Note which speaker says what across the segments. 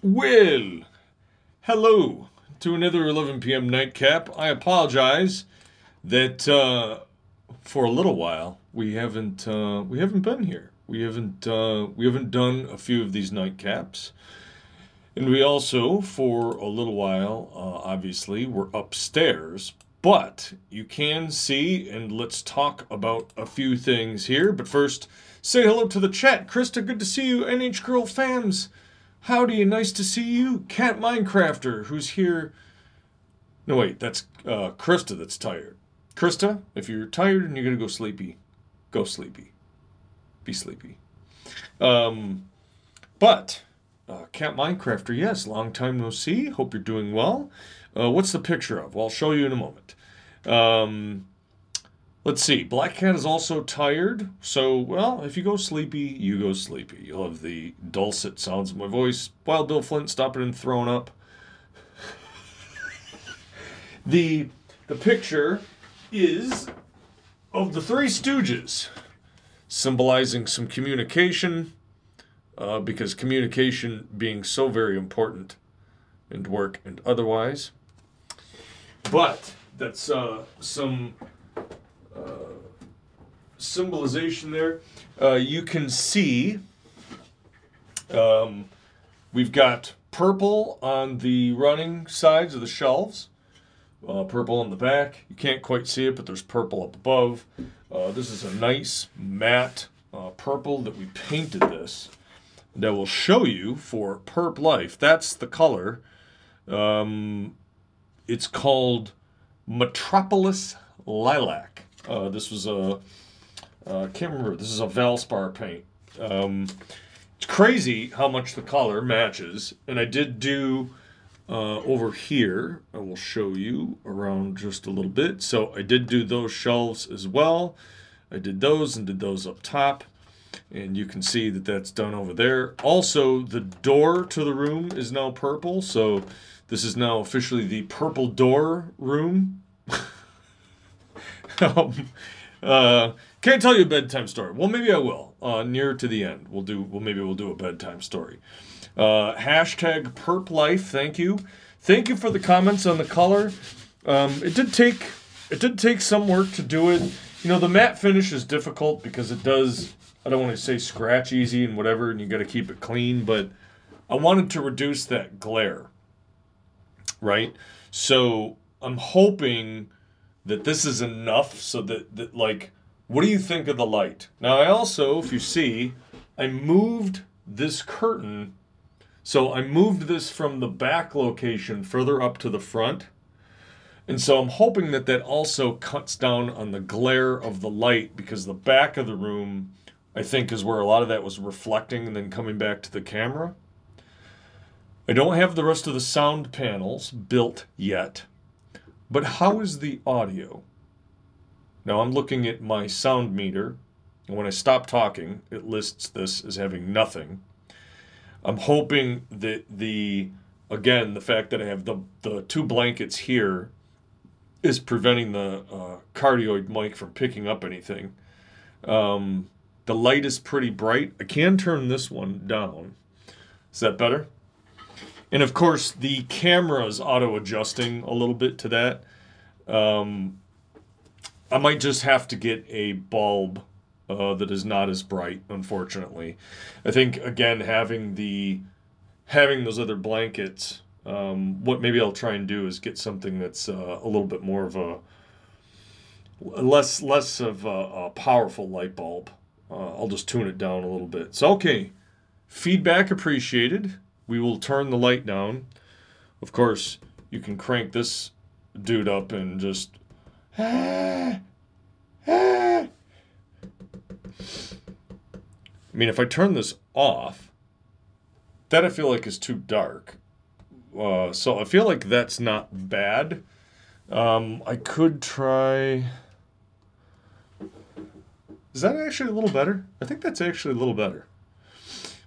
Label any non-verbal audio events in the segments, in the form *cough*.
Speaker 1: Well, hello to another 11 p.m. nightcap. I apologize that uh, for a little while we haven't uh, we haven't been here. We haven't uh, we haven't done a few of these nightcaps, and we also for a little while uh, obviously were upstairs. But you can see, and let's talk about a few things here. But first, say hello to the chat. Krista, good to see you. NH Girl fams. Howdy, nice to see you. Cat Minecrafter, who's here. No, wait, that's uh, Krista that's tired. Krista, if you're tired and you're going to go sleepy, go sleepy. Be sleepy. Um, but, uh, Cat Minecrafter, yes, long time no see. Hope you're doing well. Uh, what's the picture of? Well, I'll show you in a moment. Um, Let's see. Black Cat is also tired. So, well, if you go sleepy, you go sleepy. You'll have the dulcet sounds of my voice. Wild Bill Flint stopping and throwing up. *laughs* the the picture is of the Three Stooges, symbolizing some communication, uh, because communication being so very important in work and otherwise. But that's uh, some symbolization there. Uh, you can see um, we've got purple on the running sides of the shelves, uh, purple on the back. You can't quite see it, but there's purple up above. Uh, this is a nice matte uh, purple that we painted this. That will show you for Perp Life. That's the color. Um, it's called Metropolis Lilac. Uh, this was a uh, can't remember. This is a Valspar paint. Um, it's crazy how much the color matches. And I did do uh, over here. I will show you around just a little bit. So I did do those shelves as well. I did those and did those up top. And you can see that that's done over there. Also, the door to the room is now purple. So this is now officially the purple door room. *laughs* um, uh, can't tell you a bedtime story. Well, maybe I will. Uh, near to the end, we'll do. Well, maybe we'll do a bedtime story. Uh, hashtag perp life. Thank you. Thank you for the comments on the color. Um, it did take it did take some work to do it. You know, the matte finish is difficult because it does. I don't want to say scratch easy and whatever, and you got to keep it clean. But I wanted to reduce that glare. Right. So I'm hoping that this is enough so that, that like what do you think of the light? Now i also if you see i moved this curtain. So i moved this from the back location further up to the front. And so i'm hoping that that also cuts down on the glare of the light because the back of the room i think is where a lot of that was reflecting and then coming back to the camera. I don't have the rest of the sound panels built yet but how is the audio? Now I'm looking at my sound meter, and when I stop talking, it lists this as having nothing. I'm hoping that the, again, the fact that I have the, the two blankets here is preventing the uh, cardioid mic from picking up anything. Um, the light is pretty bright. I can turn this one down. Is that better? And of course, the camera is auto adjusting a little bit to that. Um, I might just have to get a bulb uh, that is not as bright, unfortunately. I think again having the having those other blankets. Um, what maybe I'll try and do is get something that's uh, a little bit more of a less less of a, a powerful light bulb. Uh, I'll just tune it down a little bit. So okay, feedback appreciated we will turn the light down. Of course, you can crank this dude up and just. I mean, if I turn this off, that I feel like is too dark. Uh, so I feel like that's not bad. Um, I could try. Is that actually a little better? I think that's actually a little better.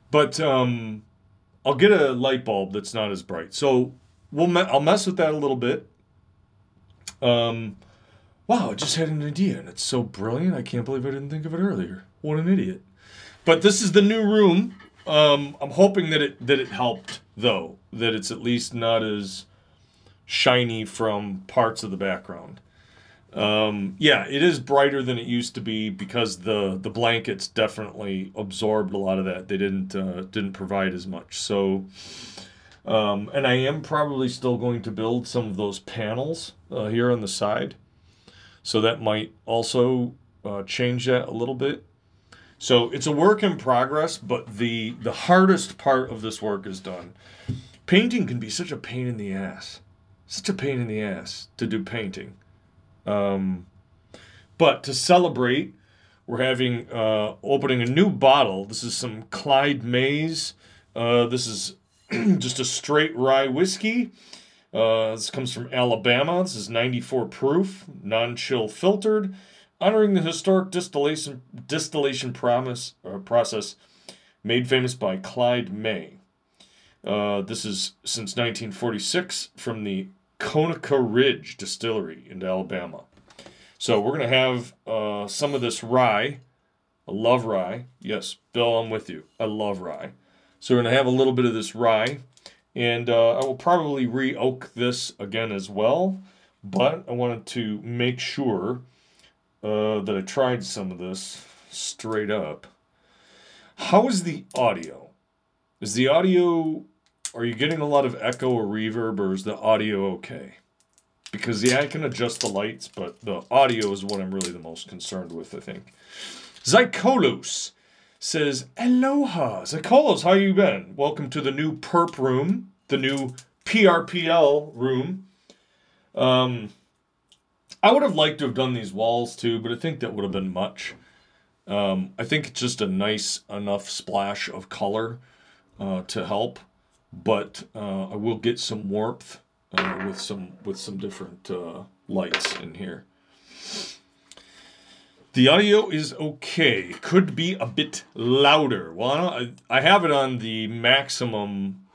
Speaker 1: But um, I'll get a light bulb that's not as bright. So we'll me- I'll mess with that a little bit. Um, wow, I just had an idea and it's so brilliant. I can't believe I didn't think of it earlier. What an idiot. But this is the new room. Um, I'm hoping that it that it helped though, that it's at least not as shiny from parts of the background. Um, yeah, it is brighter than it used to be because the the blankets definitely absorbed a lot of that. They didn't uh, didn't provide as much. So, um, and I am probably still going to build some of those panels uh, here on the side. So that might also uh, change that a little bit. So it's a work in progress, but the the hardest part of this work is done. Painting can be such a pain in the ass, such a pain in the ass to do painting. Um, but to celebrate, we're having uh, opening a new bottle. This is some Clyde May's. Uh, this is *clears throat* just a straight rye whiskey. Uh, this comes from Alabama. This is 94 proof, non-chill filtered, honoring the historic distillation distillation promise uh, process made famous by Clyde May. Uh, this is since 1946 from the Conecuh Ridge Distillery in Alabama. So we're going to have uh, some of this rye. I love rye. Yes, Bill, I'm with you. I love rye. So we're going to have a little bit of this rye. And uh, I will probably re-oak this again as well. But I wanted to make sure uh, that I tried some of this straight up. How is the audio? Is the audio are you getting a lot of echo or reverb, or is the audio okay? Because, yeah, I can adjust the lights, but the audio is what I'm really the most concerned with, I think. Zykolos says, Aloha. Zykolos, how you been? Welcome to the new perp room, the new PRPL room. Um, I would have liked to have done these walls too, but I think that would have been much. Um, I think it's just a nice enough splash of color uh, to help but uh, I will get some warmth uh, with some with some different uh, lights in here. The audio is okay. Could be a bit louder. Well, I, I have it on the maximum.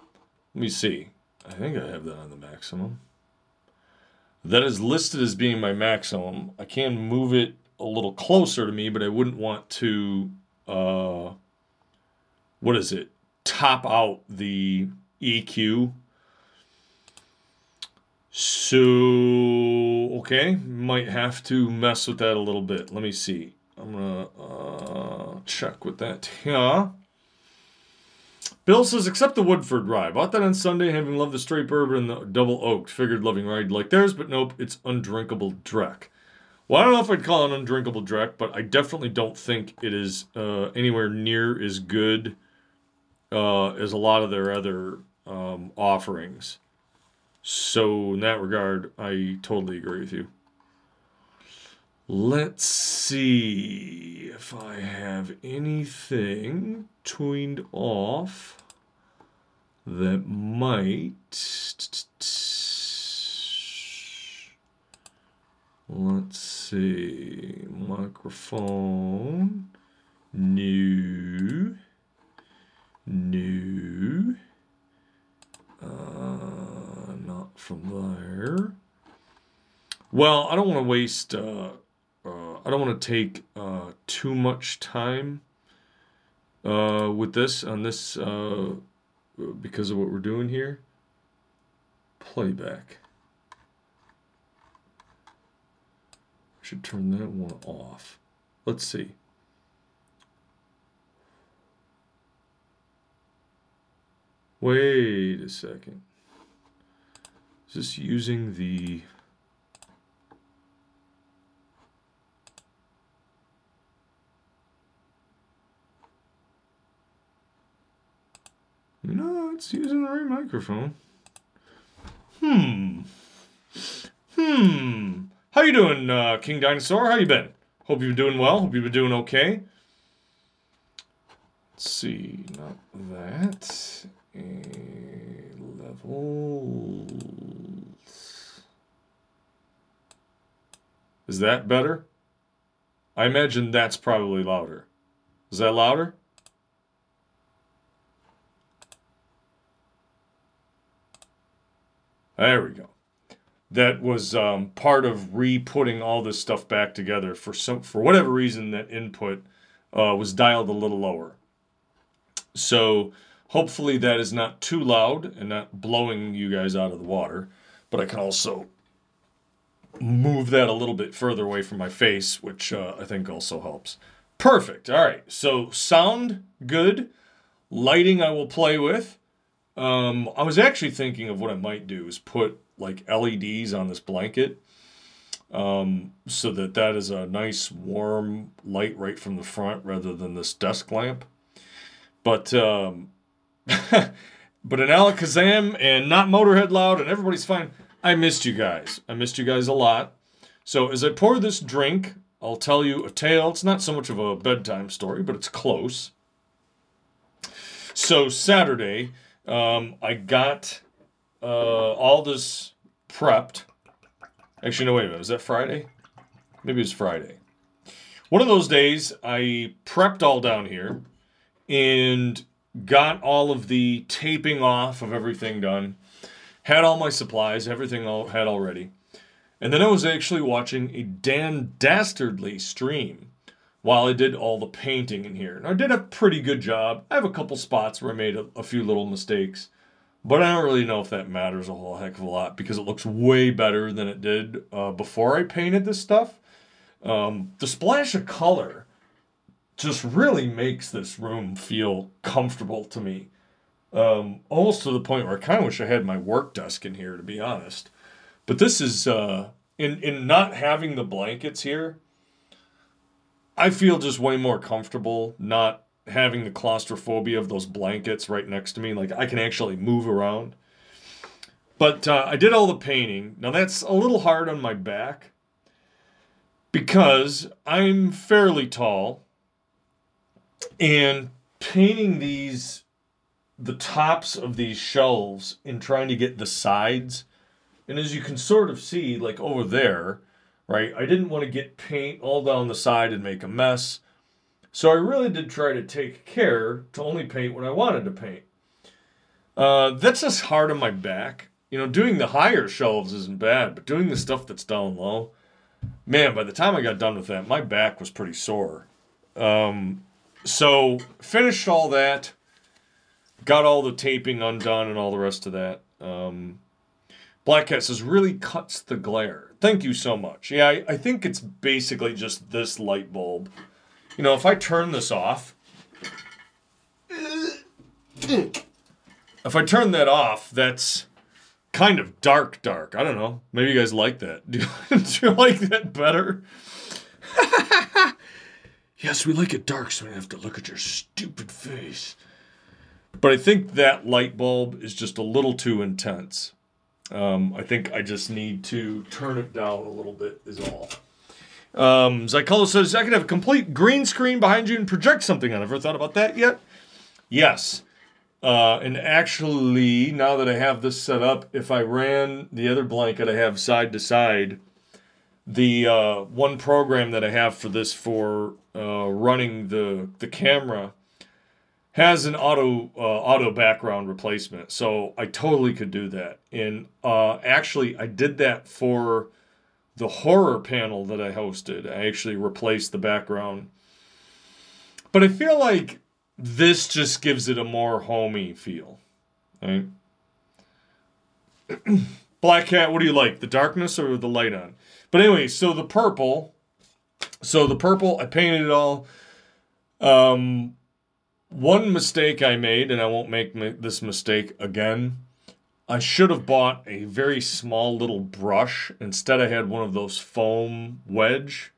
Speaker 1: Let me see. I think I have that on the maximum. That is listed as being my maximum. I can move it a little closer to me, but I wouldn't want to. Uh, what is it? Top out the EQ. So, okay, might have to mess with that a little bit. Let me see. I'm going to uh, check with that here. Bill says, accept the Woodford rye. Bought that on Sunday, having loved the straight bourbon and the double oaked. Figured loving rye like theirs, but nope, it's undrinkable dreck. Well, I don't know if I'd call it undrinkable dreck, but I definitely don't think it is uh, anywhere near as good uh, as a lot of their other um, offerings. So, in that regard, I totally agree with you. Let's see if I have anything tweened off that might. Let's see. Microphone. New. New. Uh, not from there. Well, I don't want to waste. Uh, uh, I don't want to take uh, too much time uh, with this on this uh, because of what we're doing here. Playback. Should turn that one off. Let's see. Wait a second. Is this using the... No, it's using the right microphone. Hmm. Hmm. How you doing, uh, King Dinosaur? How you been? Hope you've been doing well. Hope you've been doing okay. Let's see. Not that levels. Is that better? I imagine that's probably louder. Is that louder? There we go. That was um, part of re-putting all this stuff back together. For some, for whatever reason, that input uh, was dialed a little lower. So Hopefully that is not too loud and not blowing you guys out of the water. But I can also move that a little bit further away from my face, which uh, I think also helps. Perfect. All right. So sound good. Lighting I will play with. Um, I was actually thinking of what I might do is put like LEDs on this blanket um, so that that is a nice warm light right from the front rather than this desk lamp. But um, *laughs* but an Alakazam and not Motorhead loud and everybody's fine. I missed you guys. I missed you guys a lot. So as I pour this drink, I'll tell you a tale. It's not so much of a bedtime story, but it's close. So Saturday, um, I got uh, all this prepped. Actually, no, wait a minute. Was that Friday? Maybe it was Friday. One of those days, I prepped all down here and got all of the taping off of everything done. Had all my supplies, everything all had already. And then I was actually watching a Dan Dastardly stream while I did all the painting in here. And I did a pretty good job. I have a couple spots where I made a, a few little mistakes. But I don't really know if that matters a whole heck of a lot because it looks way better than it did uh, before I painted this stuff. Um, the splash of color just really makes this room feel comfortable to me. Um, almost to the point where I kind of wish I had my work desk in here, to be honest. But this is uh, in in not having the blankets here. I feel just way more comfortable not having the claustrophobia of those blankets right next to me. Like I can actually move around. But uh, I did all the painting. Now that's a little hard on my back because I'm fairly tall and painting these the tops of these shelves and trying to get the sides and as you can sort of see like over there right i didn't want to get paint all down the side and make a mess so I really did try to take care to only paint what I wanted to paint. Uh, that's just hard on my back. You know, doing the higher shelves isn't bad, but doing the stuff that's down low, man, by the time I got done with that, my back was pretty sore. Um, so finished all that, got all the taping undone and all the rest of that. Um, Black Cat says, really cuts the glare. Thank you so much. Yeah, I, I think it's basically just this light bulb. You know, if I turn this off, if I turn that off, that's kind of dark, dark. I don't know. Maybe you guys like that. *laughs* Do do you like that better? *laughs* yes, we like it dark so we don't have to look at your stupid face. But I think that light bulb is just a little too intense. Um, I think I just need to turn it down a little bit, is all. Um, Zycolo says, I could have a complete green screen behind you and project something on. Ever thought about that yet? Yes. Uh, and actually, now that I have this set up, if I ran the other blanket I have side to side, the uh, one program that I have for this for uh, running the the camera has an auto uh, auto background replacement, so I totally could do that. And uh, actually, I did that for the horror panel that I hosted. I actually replaced the background. But I feel like this just gives it a more homey feel. Right? *clears throat* Black Cat, what do you like? The darkness or the light on? But anyway, so the purple. So the purple, I painted it all. Um, one mistake I made, and I won't make this mistake again, I should have bought a very small little brush. Instead, I had one of those foam wedge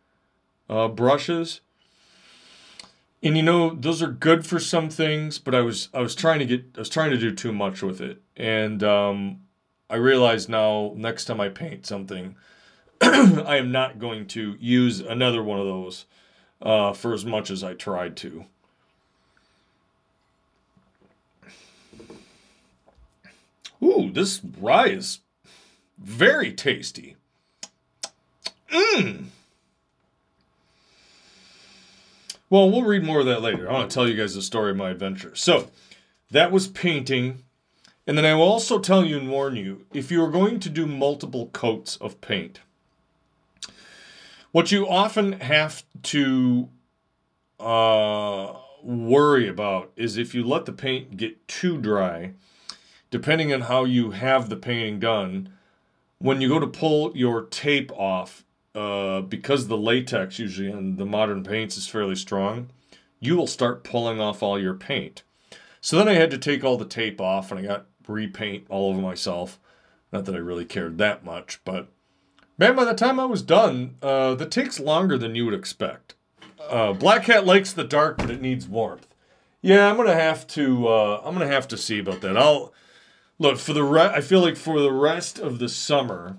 Speaker 1: uh, brushes. And you know, those are good for some things, but I was I was trying to get I was trying to do too much with it. And um, I realize now next time I paint something, I am not going to use another one of those uh, for as much as I tried to. Ooh, this rye is very tasty. Mmm. Well, we'll read more of that later. I want to tell you guys the story of my adventure. So, that was painting. And then I will also tell you and warn you if you are going to do multiple coats of paint, what you often have to uh, worry about is if you let the paint get too dry, depending on how you have the painting done, when you go to pull your tape off, uh, because the latex usually on the modern paints is fairly strong, you will start pulling off all your paint. So then I had to take all the tape off and I got repaint all over myself. Not that I really cared that much, but man, by the time I was done, uh, that takes longer than you would expect. Uh, Black Cat likes the dark, but it needs warmth. Yeah, I'm gonna have to. Uh, I'm gonna have to see about that. I'll look for the. Re- I feel like for the rest of the summer,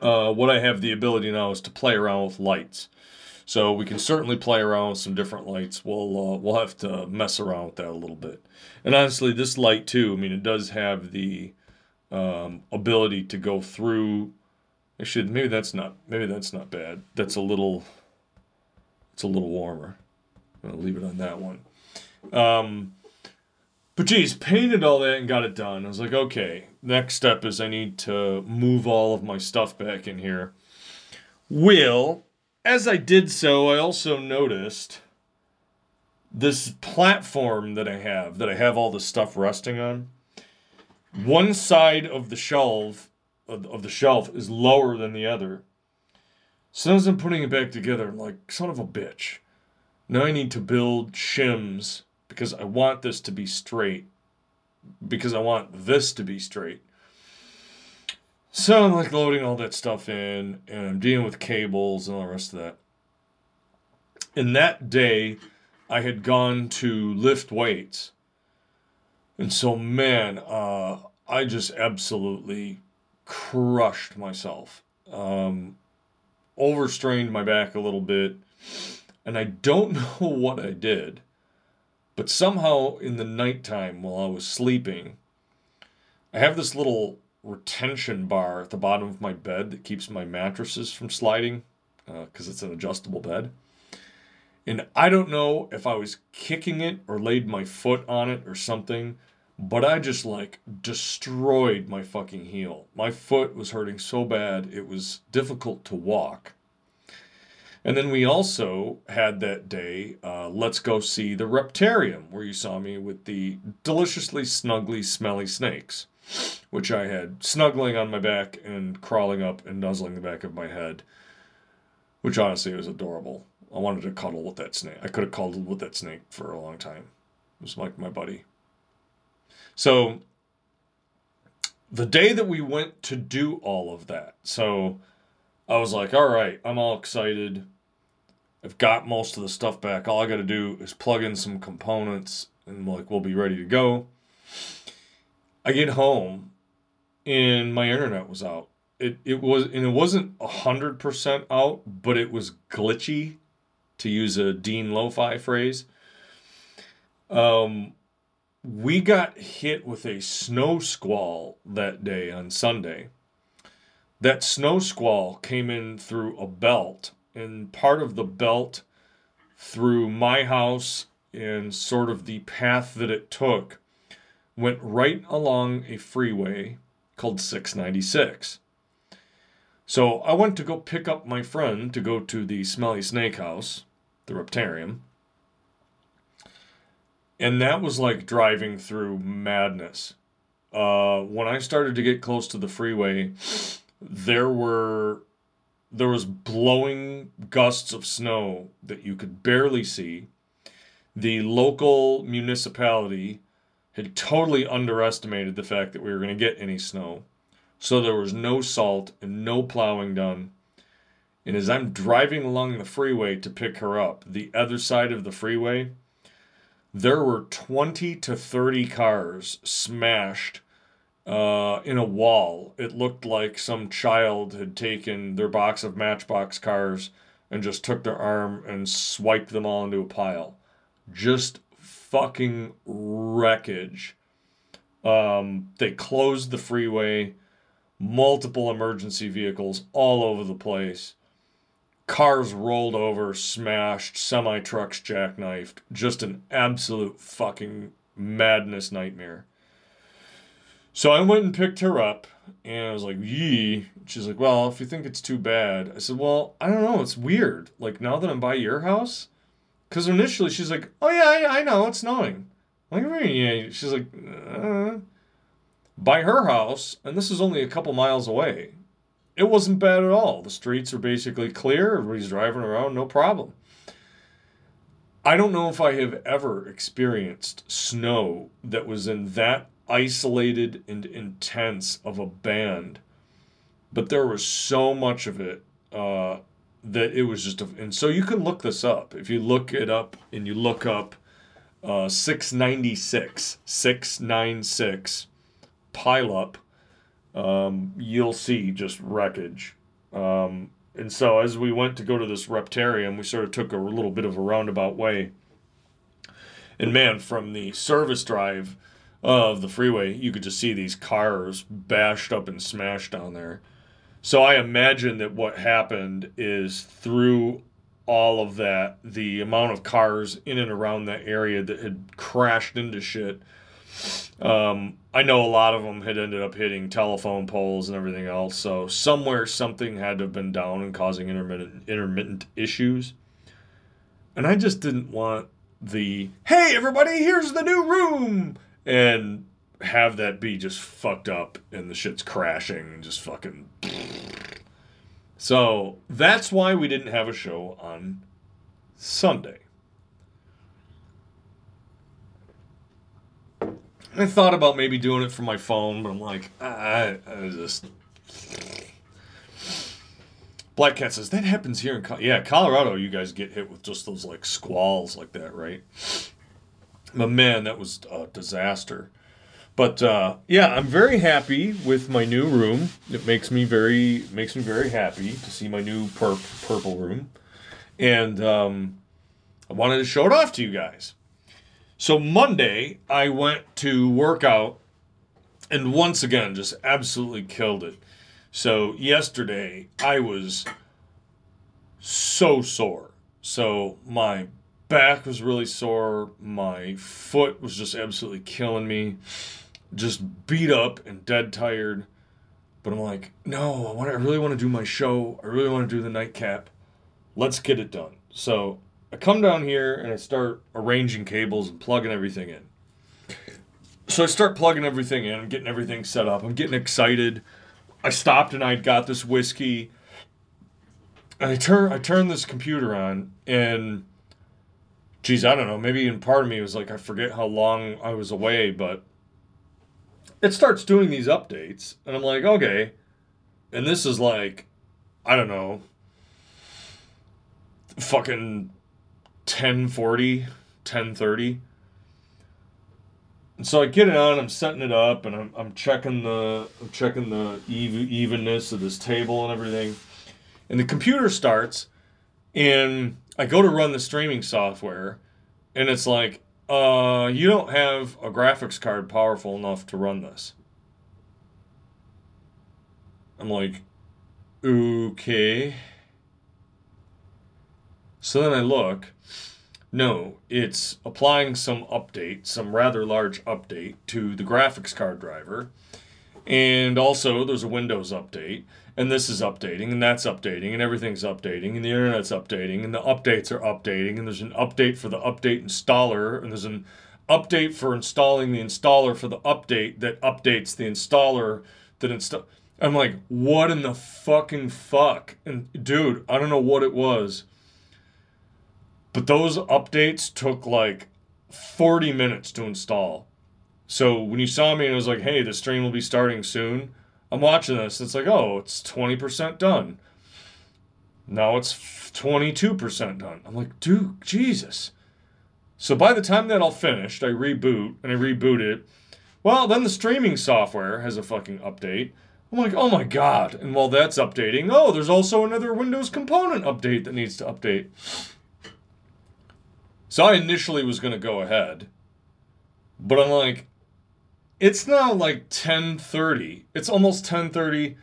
Speaker 1: uh, what I have the ability now is to play around with lights. So we can certainly play around with some different lights. We'll uh, we'll have to mess around with that a little bit. And honestly, this light too. I mean, it does have the um, ability to go through. I should maybe that's not maybe that's not bad. That's a little. It's a little warmer. I'm gonna leave it on that one. Um, but geez, painted all that and got it done. I was like, okay, next step is I need to move all of my stuff back in here. Will as I did so, I also noticed this platform that I have, that I have all the stuff resting on. One side of the shelf of the shelf is lower than the other. So as I'm putting it back together, I'm like, son of a bitch. Now I need to build shims because I want this to be straight. Because I want this to be straight. So I'm like loading all that stuff in and I'm dealing with cables and all the rest of that. And that day, I had gone to lift weights. And so, man, uh, I just absolutely crushed myself. Um, overstrained my back a little bit. And I don't *laughs* know what I did, but somehow in the nighttime while I was sleeping, I have this little retention bar at the bottom of my bed that keeps my mattresses from sliding because uh, it's an adjustable bed. And I don't know if I was kicking it or laid my foot on it or something, but I just like destroyed my fucking heel. My foot was hurting so bad it was difficult to walk. And then we also had that day, uh, let's go see the Reptarium, where you saw me with the deliciously snuggly, smelly snakes which I had snuggling on my back and crawling up and nuzzling the back of my head, which honestly was adorable. I wanted to cuddle with that snake. I could have cuddled with that snake for a long time. It was like my buddy. So, the day that we went to do all of that, so I was like, all right, I'm all excited. I've got most of the stuff back. All I got to do is plug in some components and like we'll be ready to go. I get home and my internet was out. It it was and it wasn't hundred percent out, but it was glitchy, to use a Dean Lo-Fi phrase. Um, we got hit with a snow squall that day on Sunday. That snow squall came in through a belt, and part of the belt through my house and sort of the path that it took went right along a freeway called 696. So I went to go pick up my friend to go to the Smelly Snake House, the Reptarium. And that was like driving through madness. Uh, when I started to get close to the freeway, there were there was blowing gusts of snow that you could barely see. The local municipality had totally underestimated the fact that we were going to get any snow. So there was no salt and no plowing done. And as I'm driving along the freeway to pick her up, the other side of the freeway, there were 20 to 30 cars smashed uh, in a wall. It looked like some child had taken their box of Matchbox cars and just took their arm and swiped them all into a pile. Just fucking wreckage. Um, they closed the freeway, multiple emergency vehicles all over the place. Cars rolled over, smashed, semi trucks jackknifed. Just an absolute fucking madness nightmare. So I went and picked her up, and I was like, yee. She's like, well, if you think it's too bad. I said, well, I don't know. It's weird. Like, now that I'm by your house, Because initially she's like, oh yeah, I, I know, it's snowing. I'm like, yeah? She's like, uh. by her house, and this is only a couple miles away. It wasn't bad at all. The streets are basically clear. Everybody's driving around, no problem. I don't know if I have ever experienced snow that was in that isolated and intense of a band, but there was so much of it uh, that it was just a, and so you can look this up if you look it up and you look up uh, 696 696 pile up um, you'll see just wreckage um, and so as we went to go to this reptarium we sort of took a little bit of a roundabout way and man from the service drive of the freeway you could just see these cars bashed up and smashed down there so I imagine that what happened is through all of that, the amount of cars in and around that area that had crashed into shit. Um, I know a lot of them had ended up hitting telephone poles and everything else. So somewhere something had to have been down and causing intermittent intermittent issues. And I just didn't want the hey everybody, here's the new room and have that be just fucked up and the shit's crashing and just fucking. So that's why we didn't have a show on Sunday. I thought about maybe doing it from my phone, but I'm like, I, I just. Black Cat says that happens here in Co- yeah Colorado. You guys get hit with just those like squalls like that, right? But man, that was a disaster. But uh, yeah, I'm very happy with my new room. It makes me very makes me very happy to see my new purp purple room, and um, I wanted to show it off to you guys. So Monday I went to work out, and once again just absolutely killed it. So yesterday I was so sore. So my back was really sore. My foot was just absolutely killing me just beat up and dead tired. But I'm like, no, I want. I really want to do my show. I really want to do the nightcap. Let's get it done. So I come down here and I start arranging cables and plugging everything in. So I start plugging everything in, I'm getting everything set up. I'm getting excited. I stopped and I got this whiskey. And I turn I turn this computer on and geez, I don't know, maybe in part of me was like I forget how long I was away, but it starts doing these updates, and I'm like, okay. And this is like, I don't know, fucking 1040, 1030. And so I get it on, I'm setting it up, and I'm, I'm checking the I'm checking the evenness of this table and everything. And the computer starts, and I go to run the streaming software, and it's like, uh, you don't have a graphics card powerful enough to run this. I'm like, okay. So then I look. No, it's applying some update, some rather large update to the graphics card driver. And also, there's a Windows update and this is updating and that's updating and everything's updating and the internet's updating and the updates are updating and there's an update for the update installer and there's an update for installing the installer for the update that updates the installer that install I'm like what in the fucking fuck and dude I don't know what it was but those updates took like 40 minutes to install so when you saw me and it was like hey the stream will be starting soon I'm watching this. It's like, oh, it's 20% done. Now it's 22% done. I'm like, dude, Jesus. So by the time that all finished, I reboot and I reboot it. Well, then the streaming software has a fucking update. I'm like, oh my god. And while that's updating, oh, there's also another Windows component update that needs to update. So I initially was going to go ahead. But I'm like, it's now like 10:30. It's almost 10:30.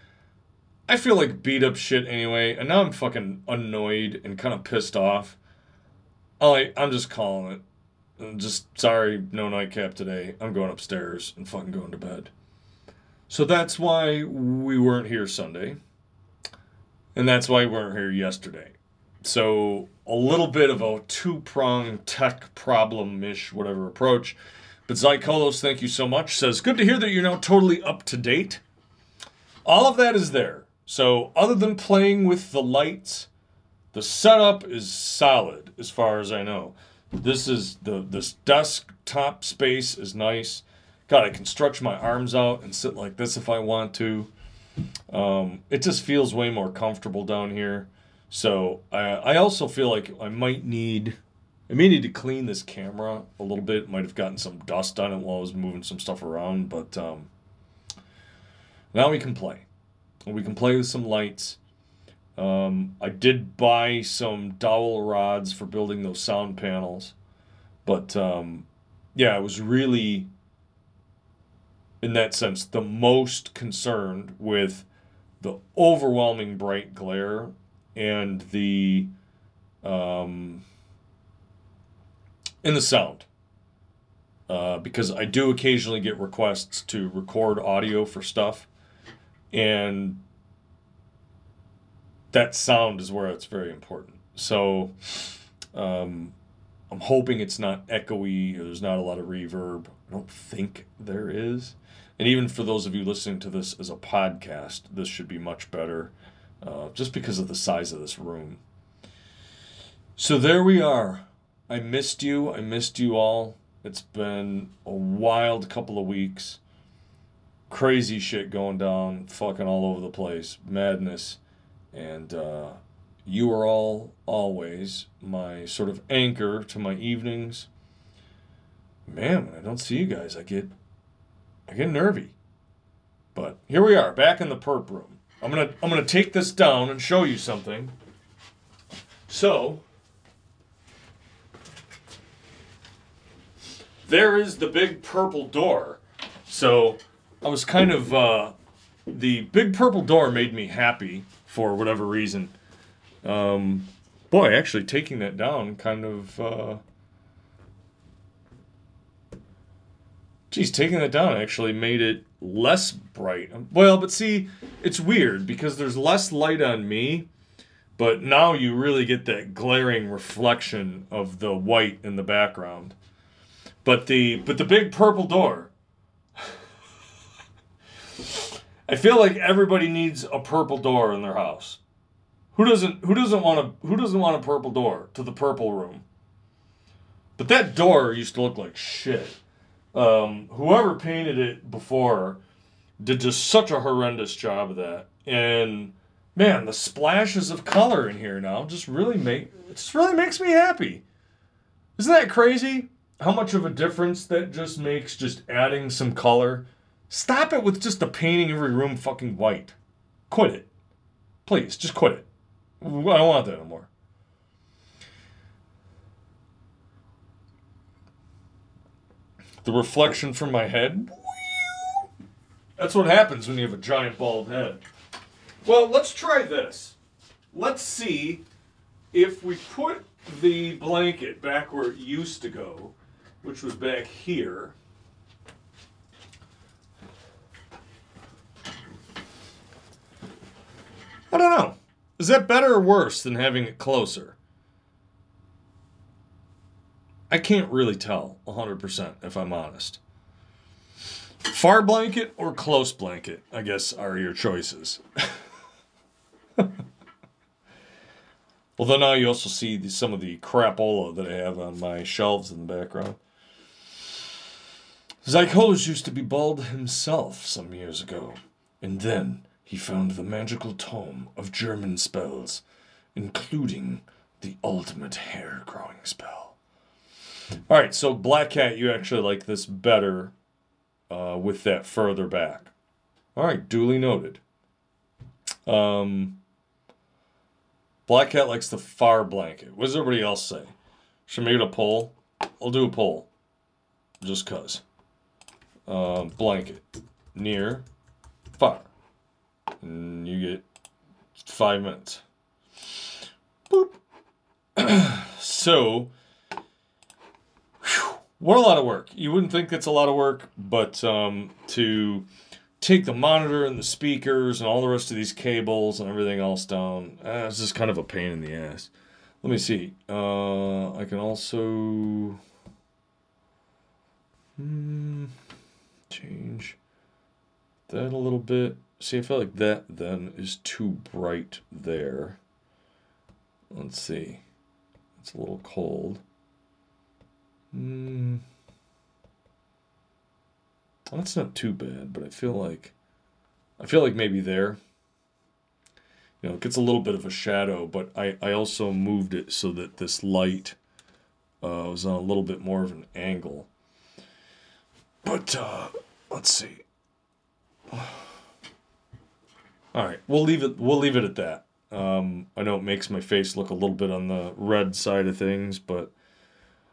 Speaker 1: I feel like beat up shit anyway, and now I'm fucking annoyed and kind of pissed off. I'm like, I'm just calling it. I'm just sorry, no nightcap today. I'm going upstairs and fucking going to bed. So that's why we weren't here Sunday. And that's why we weren't here yesterday. So a little bit of a two prong tech problem ish, whatever approach. But Zykolos, thank you so much, says, Good to hear that you're now totally up to date. All of that is there. So, other than playing with the lights, the setup is solid as far as I know. This is the this desktop space is nice. God, I can stretch my arms out and sit like this if I want to. Um, it just feels way more comfortable down here. So I, I also feel like I might need, I may need to clean this camera a little bit. Might have gotten some dust on it while I was moving some stuff around, but um, now we can play. We can play with some lights. Um, I did buy some dowel rods for building those sound panels, but um, yeah, I was really, in that sense, the most concerned with the overwhelming bright glare and the um, in the sound. Uh, because I do occasionally get requests to record audio for stuff, and that sound is where it's very important. So, um, I'm hoping it's not echoey. Or there's not a lot of reverb. I don't think there is. And even for those of you listening to this as a podcast, this should be much better uh, just because of the size of this room. So there we are. I missed you. I missed you all. It's been a wild couple of weeks. Crazy shit going down, fucking all over the place. Madness. And uh, you are all always my sort of anchor to my evenings. Man, when I don't see you guys, I get I get nervy. But here we are, back in the perp room. I'm gonna I'm gonna take this down and show you something. So there is the big purple door. So I was kind of uh, the big purple door made me happy for whatever reason. Um, boy, actually taking that down kind of. Uh, geez, taking that down actually made it less bright. Well, but see, it's weird because there's less light on me, but now you really get that glaring reflection of the white in the background. But the but the big purple door. *laughs* I feel like everybody needs a purple door in their house. Who doesn't who doesn't want a who doesn't want a purple door to the purple room? But that door used to look like shit. Um, whoever painted it before did just such a horrendous job of that. And man, the splashes of color in here now just really make it just really makes me happy. Isn't that crazy? How much of a difference that just makes just adding some color. Stop it with just the painting every room fucking white. Quit it. Please, just quit it. I don't want that anymore. The reflection from my head. That's what happens when you have a giant bald head. Well, let's try this. Let's see if we put the blanket back where it used to go, which was back here. I don't know. Is that better or worse than having it closer? I can't really tell 100% if I'm honest. Far blanket or close blanket, I guess, are your choices. Although now you also see the, some of the crapola that I have on my shelves in the background. Zykolos used to be bald himself some years ago, and then he found the magical tome of German spells, including the ultimate hair growing spell. All right, so Black Cat, you actually like this better uh, with that further back. All right, duly noted. Um, Black Cat likes the far blanket. What does everybody else say? Should make it a poll? I'll do a poll. Just cuz. Uh, blanket. Near. Far. And you get five minutes. Boop. *clears throat* so, what a lot of work. You wouldn't think it's a lot of work, but um, to take the monitor and the speakers and all the rest of these cables and everything else down, uh, it's just kind of a pain in the ass. let me see. Uh, I can also hmm, change that a little bit. See, I feel like that then is too bright there. Let's see. It's a little cold. Hmm. That's not too bad, but I feel like I feel like maybe there. You know, it gets a little bit of a shadow, but I, I also moved it so that this light uh, was on a little bit more of an angle. But uh, let's see. *sighs* All right, we'll leave it. We'll leave it at that. Um, I know it makes my face look a little bit on the red side of things, but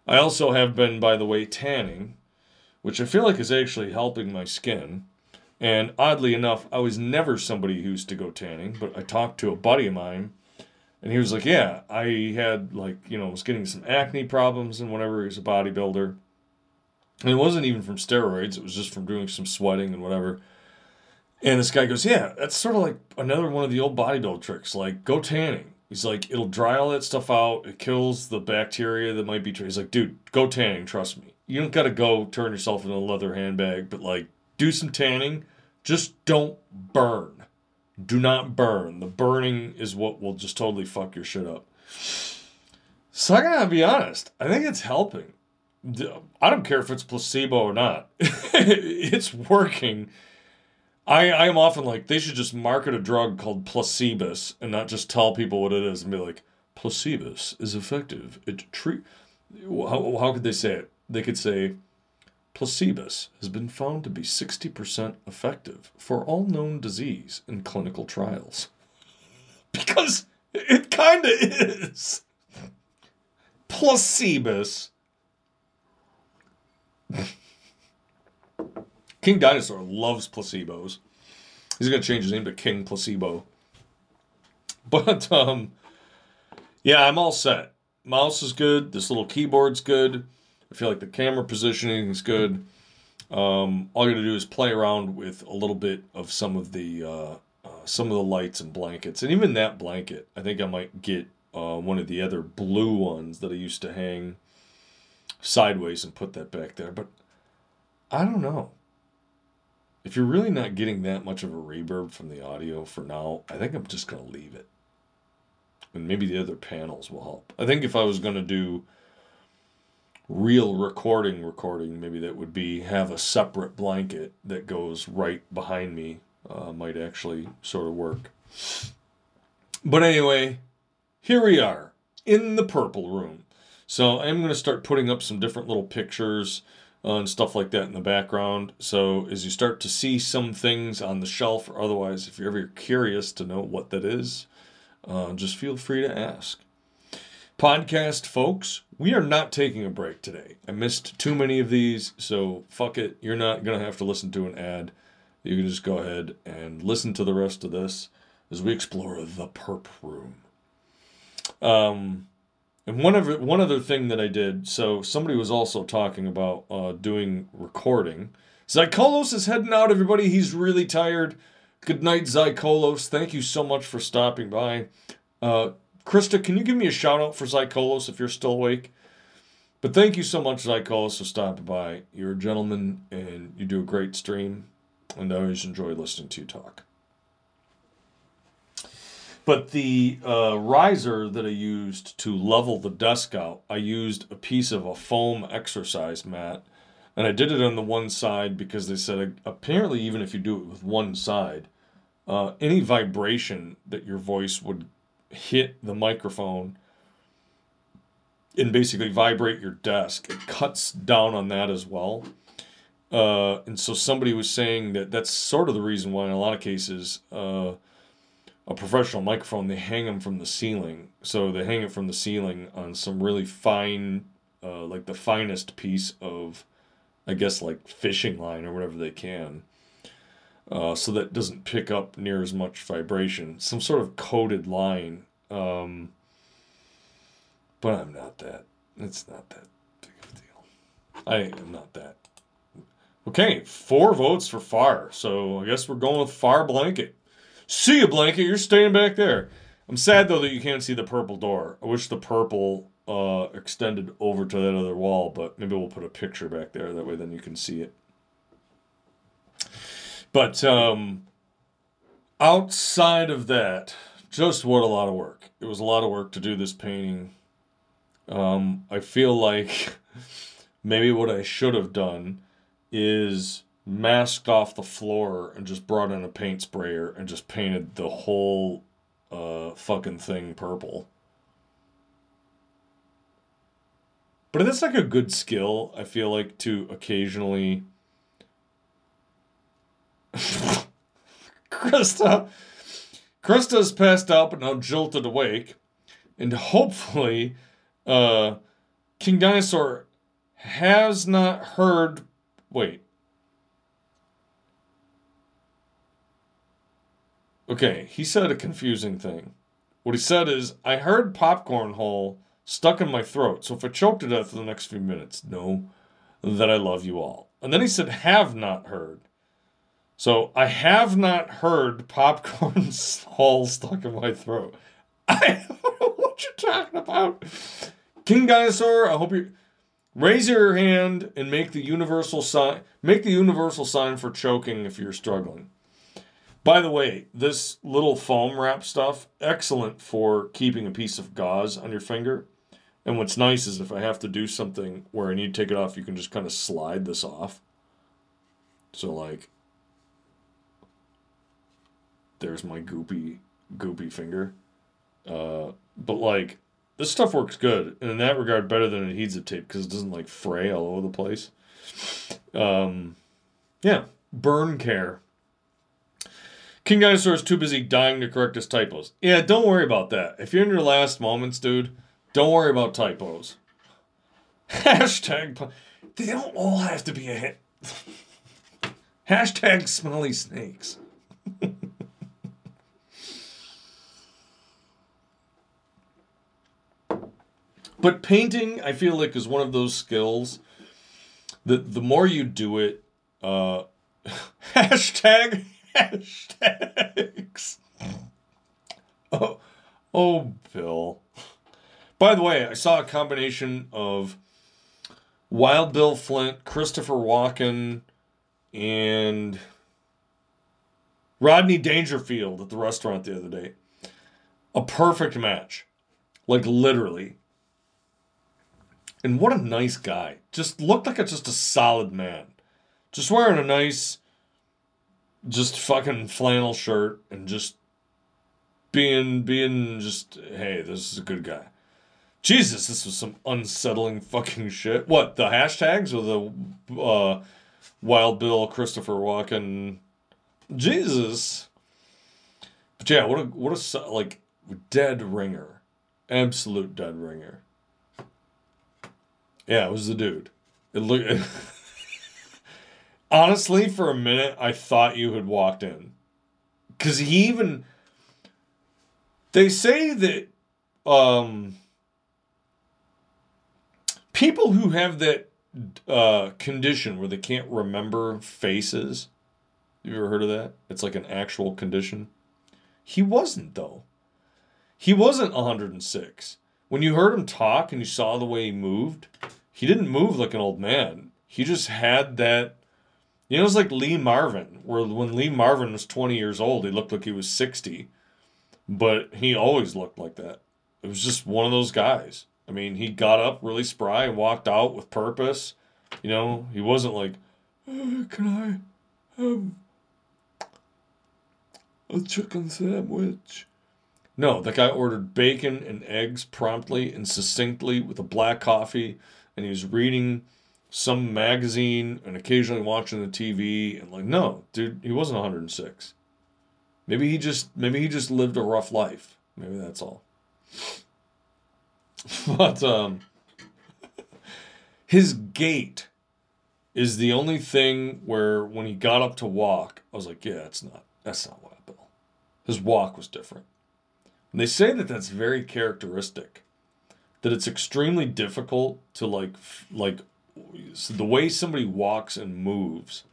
Speaker 1: I also have been, by the way, tanning, which I feel like is actually helping my skin. And oddly enough, I was never somebody who used to go tanning, but I talked to a buddy of mine, and he was like, "Yeah, I had like you know was getting some acne problems and whatever. He was a bodybuilder, and it wasn't even from steroids; it was just from doing some sweating and whatever." And this guy goes, Yeah, that's sort of like another one of the old bodybuilder tricks. Like, go tanning. He's like, It'll dry all that stuff out. It kills the bacteria that might be. He's like, Dude, go tanning. Trust me. You don't got to go turn yourself into a leather handbag, but like, do some tanning. Just don't burn. Do not burn. The burning is what will just totally fuck your shit up. So I gotta be honest. I think it's helping. I don't care if it's placebo or not. *laughs* it's working I, I am often like they should just market a drug called placebus and not just tell people what it is and be like placebus is effective. It treat how, how could they say it? They could say placebus has been found to be 60% effective for all known disease in clinical trials. *laughs* Because it kind of is. *laughs* Placebus *laughs* King Dinosaur loves placebos. He's gonna change his name to King Placebo. But um, yeah, I'm all set. Mouse is good. This little keyboard's good. I feel like the camera positioning is good. Um, all you gotta do is play around with a little bit of some of the uh, uh, some of the lights and blankets, and even that blanket. I think I might get uh, one of the other blue ones that I used to hang sideways and put that back there. But I don't know if you're really not getting that much of a reverb from the audio for now, I think I'm just going to leave it. And maybe the other panels will help. I think if I was going to do real recording recording, maybe that would be have a separate blanket that goes right behind me. Uh, might actually sort of work. But anyway, here we are in the purple room. So I'm going to start putting up some different little pictures uh, and stuff like that in the background. So as you start to see some things on the shelf or otherwise, if you're ever curious to know what that is, uh, just feel free to ask. Podcast folks, we are not taking a break today. I missed too many of these, so fuck it. You're not going to have to listen to an ad. You can just go ahead and listen to the rest of this as we explore the perp room. Um, and one of one other thing that I did, so somebody was also talking about uh, doing recording. Zykolos is heading out, everybody. He's really tired. Good night, Zykolos. Thank you so much for stopping by. Uh, Krista, can you give me a shout out for Zykolos if you're still awake? But thank you so much, Zykolos, for stopping by. You're a gentleman and you do a great stream, and I always enjoy listening to you talk. But the uh, riser that I used to level the desk out, I used a piece of a foam exercise mat. And I did it on the one side because they said apparently, even if you do it with one side, uh, any vibration that your voice would hit the microphone and basically vibrate your desk, it cuts down on that as well. Uh, and so somebody was saying that that's sort of the reason why, in a lot of cases, uh, a professional microphone, they hang them from the ceiling. So they hang it from the ceiling on some really fine, uh, like the finest piece of, I guess, like fishing line or whatever they can. Uh, so that doesn't pick up near as much vibration. Some sort of coated line. Um, but I'm not that. It's not that big of a deal. I am not that. Okay, four votes for Far. So I guess we're going with Far Blanket. See you, Blanket. You're staying back there. I'm sad though that you can't see the purple door. I wish the purple uh, extended over to that other wall, but maybe we'll put a picture back there. That way, then you can see it. But um, outside of that, just what a lot of work. It was a lot of work to do this painting. Um, I feel like *laughs* maybe what I should have done is masked off the floor and just brought in a paint sprayer and just painted the whole uh, fucking thing purple. But that's like a good skill, I feel like, to occasionally. *laughs* Krista. Krista's passed out but now jolted awake. And hopefully, uh, King Dinosaur has not heard. Wait. Okay, he said a confusing thing. What he said is, I heard popcorn hole stuck in my throat, so if I choke to death for the next few minutes, know that I love you all. And then he said, have not heard. So I have not heard popcorn *laughs* hole stuck in my throat. *laughs* I don't know what you're talking about. King Dinosaur, I hope you raise your hand and make the universal sign make the universal sign for choking if you're struggling. By the way, this little foam wrap stuff, excellent for keeping a piece of gauze on your finger. And what's nice is if I have to do something where I need to take it off, you can just kind of slide this off. So like, there's my goopy, goopy finger. Uh, but like, this stuff works good, and in that regard, better than adhesive tape because it doesn't like fray all over the place. Um, yeah, burn care. King Dinosaur is too busy dying to correct his typos. Yeah, don't worry about that. If you're in your last moments, dude, don't worry about typos. *laughs* Hashtag. They don't all have to be a hit. *laughs* Hashtag smelly snakes. *laughs* but painting, I feel like, is one of those skills that the more you do it, uh, hashtag hashtags. Oh, oh, Bill. By the way, I saw a combination of Wild Bill Flint, Christopher Walken, and Rodney Dangerfield at the restaurant the other day. A perfect match. Like literally. And what a nice guy. Just looked like a, just a solid man. Just wearing a nice, just fucking flannel shirt and just being, being just, hey, this is a good guy. Jesus, this was some unsettling fucking shit. What the hashtags or the uh, Wild Bill Christopher Walken? Jesus. But yeah, what a what a like dead ringer, absolute dead ringer. Yeah, it was the dude. It looked. *laughs* Honestly, for a minute, I thought you had walked in, because he even. They say that um people who have that uh, condition where they can't remember faces. You ever heard of that? It's like an actual condition. He wasn't though. He wasn't 106. When you heard him talk and you saw the way he moved, he didn't move like an old man. He just had that. You know, it's like Lee Marvin, where when Lee Marvin was 20 years old, he looked like he was 60, but he always looked like that. It was just one of those guys. I mean, he got up really spry and walked out with purpose. You know, he wasn't like, "Can I have a chicken sandwich?" No, the guy ordered bacon and eggs promptly and succinctly with a black coffee, and he was reading some magazine and occasionally watching the TV. And like, no, dude, he wasn't 106. Maybe he just maybe he just lived a rough life. Maybe that's all. *laughs* but um, his gait is the only thing where when he got up to walk, I was like, yeah, that's not that's not Wild Bill. His walk was different. And they say that that's very characteristic. That it's extremely difficult to like like so the way somebody walks and moves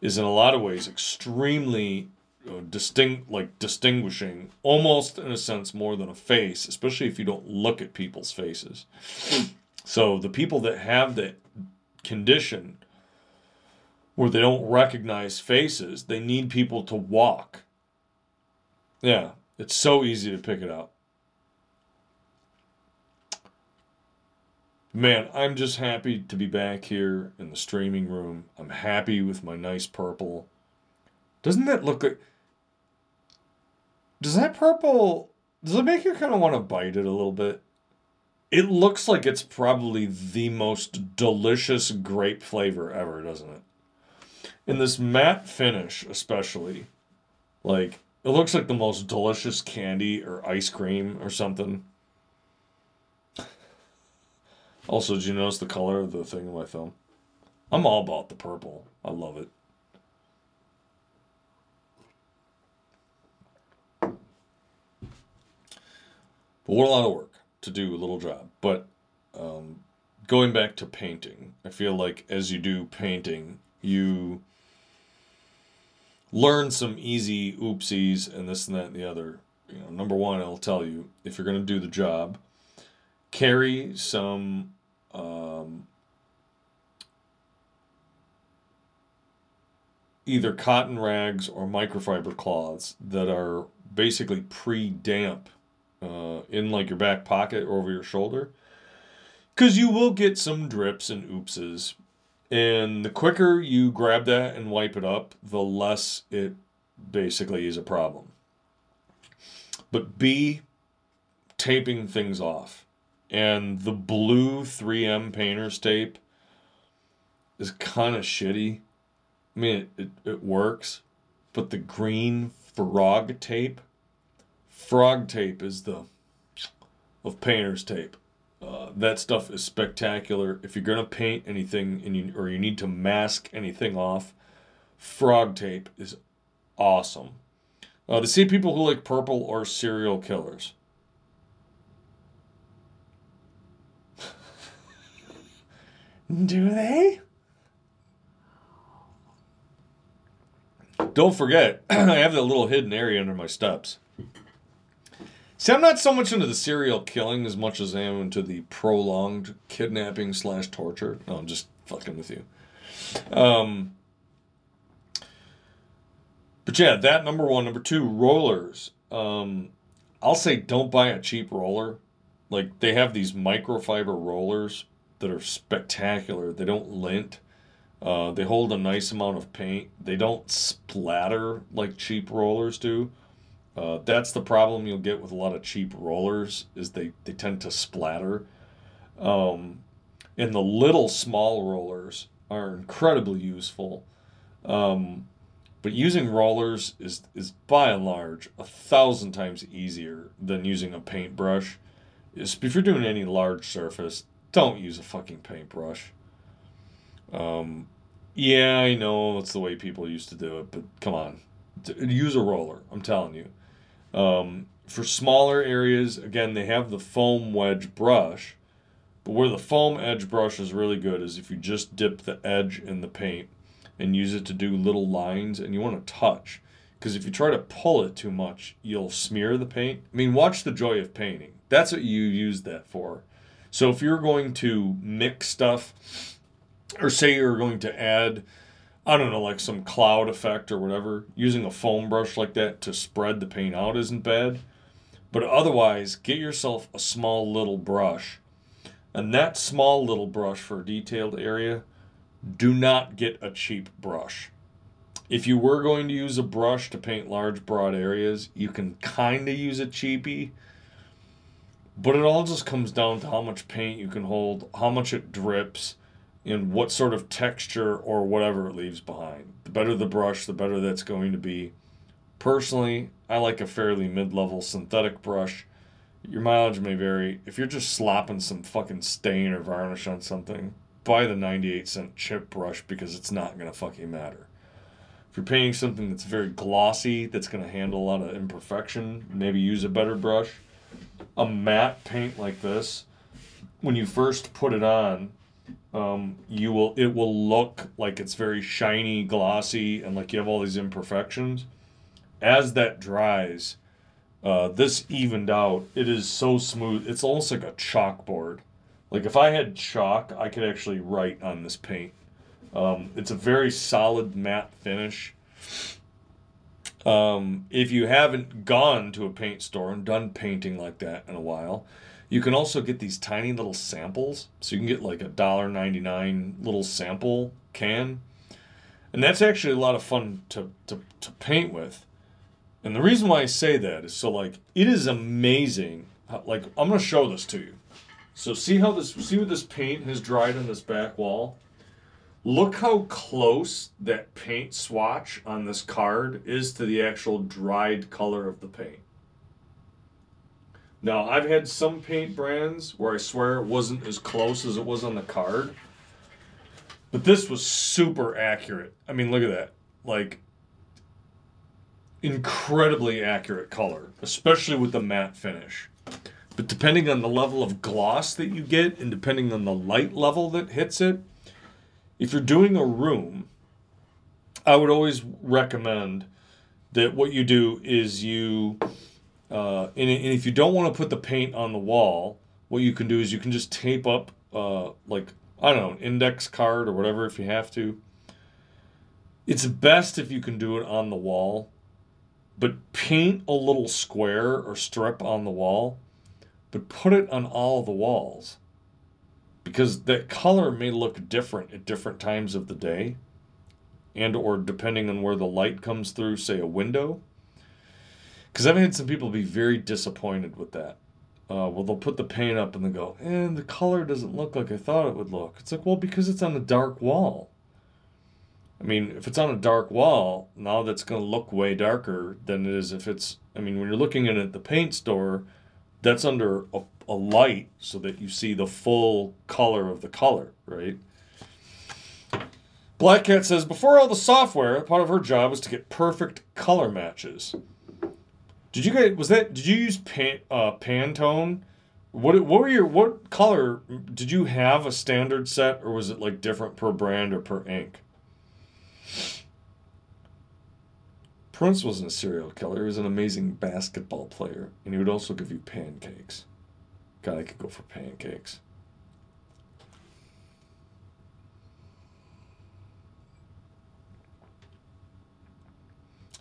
Speaker 1: is in a lot of ways extremely distinct, like distinguishing, almost in a sense more than a face, especially if you don't look at people's faces. so the people that have that condition where they don't recognize faces, they need people to walk. Yeah, it's so easy to pick it out. Man, I'm just happy to be back here in the streaming room. I'm happy with my nice purple. Doesn't that look like. Does that purple. Does it make you kind of want to bite it a little bit? It looks like it's probably the most delicious grape flavor ever, doesn't it? In this matte finish, especially. Like, it looks like the most delicious candy or ice cream or something. Also, did you notice the color of the thing in my film? I'm all about the purple. I love it. But what a lot of work to do a little job. But um, going back to painting, I feel like as you do painting, you learn some easy oopsies and this and that and the other. You know, number one, I'll tell you if you're going to do the job, carry some um, either cotton rags or microfiber cloths that are basically pre-damp uh, in like your back pocket or over your shoulder. Because you will get some drips and oopses and the quicker you grab that and wipe it up the less it basically is a problem. But b taping things off and the blue 3M painter's tape is kind of shitty. I mean, it, it, it, works, but the green frog tape, frog tape is the of painter's tape. Uh, that stuff is spectacular. If you're gonna paint anything and you or you need to mask anything off, frog tape is awesome. Uh, to see people who like purple or serial killers. Do they? Don't forget, *clears throat* I have that little hidden area under my steps. See, I'm not so much into the serial killing as much as I am into the prolonged kidnapping slash torture. No, I'm just fucking with you. Um, but yeah, that number one. Number two, rollers. Um, I'll say don't buy a cheap roller. Like they have these microfiber rollers that are spectacular. They don't lint. Uh, they hold a nice amount of paint. They don't splatter like cheap rollers do. Uh, that's the problem you'll get with a lot of cheap rollers is they, they tend to splatter. Um, and the little small rollers are incredibly useful. Um, but using rollers is, is by and large a thousand times easier than using a paintbrush. If you're doing any large surface, don't use a fucking paintbrush. Um, yeah, I know that's the way people used to do it, but come on, use a roller. I'm telling you. Um, for smaller areas, again, they have the foam wedge brush, but where the foam edge brush is really good is if you just dip the edge in the paint and use it to do little lines, and you want to touch. Because if you try to pull it too much, you'll smear the paint. I mean, watch the joy of painting. That's what you use that for. So if you're going to mix stuff, or say you're going to add, I don't know, like some cloud effect or whatever, using a foam brush like that to spread the paint out isn't bad. But otherwise, get yourself a small little brush. And that small little brush for a detailed area, do not get a cheap brush. If you were going to use a brush to paint large, broad areas, you can kind of use a cheapie but it all just comes down to how much paint you can hold, how much it drips, and what sort of texture or whatever it leaves behind. The better the brush, the better that's going to be. Personally, I like a fairly mid level synthetic brush. Your mileage may vary. If you're just slopping some fucking stain or varnish on something, buy the 98 cent chip brush because it's not going to fucking matter. If you're painting something that's very glossy, that's going to handle a lot of imperfection, maybe use a better brush a matte paint like this, when you first put it on, um, you will it will look like it's very shiny, glossy, and like you have all these imperfections. as that dries, uh, this evened out. It is so smooth. It's almost like a chalkboard. Like if I had chalk, I could actually write on this paint. Um, it's a very solid matte finish. Um, if you haven't gone to a paint store and done painting like that in a while, you can also get these tiny little samples. So you can get like a dollar ninety nine little sample can, and that's actually a lot of fun to, to to paint with. And the reason why I say that is so like it is amazing. How, like I'm gonna show this to you. So see how this see what this paint has dried on this back wall. Look how close that paint swatch on this card is to the actual dried color of the paint. Now, I've had some paint brands where I swear it wasn't as close as it was on the card. But this was super accurate. I mean, look at that. Like, incredibly accurate color, especially with the matte finish. But depending on the level of gloss that you get and depending on the light level that hits it, if you're doing a room, I would always recommend that what you do is you, uh, and, and if you don't want to put the paint on the wall, what you can do is you can just tape up, uh, like, I don't know, an index card or whatever if you have to. It's best if you can do it on the wall, but paint a little square or strip on the wall, but put it on all the walls because that color may look different at different times of the day and or depending on where the light comes through say a window. Because i've had some people be very disappointed with that. Uh, well they'll put the paint up and they go and the color doesn't look like i thought it would look. It's like well because it's on a dark wall. I mean if it's on a dark wall now that's going to look way darker than it is if it's i mean when you're looking at it at the paint store that's under a a light so that you see the full color of the color, right? Black Cat says before all the software, part of her job was to get perfect color matches. Did you get was that did you use pan, uh, Pantone? What what were your what color did you have a standard set or was it like different per brand or per ink? Prince wasn't a serial killer. He was an amazing basketball player, and he would also give you pancakes. God, I could go for pancakes.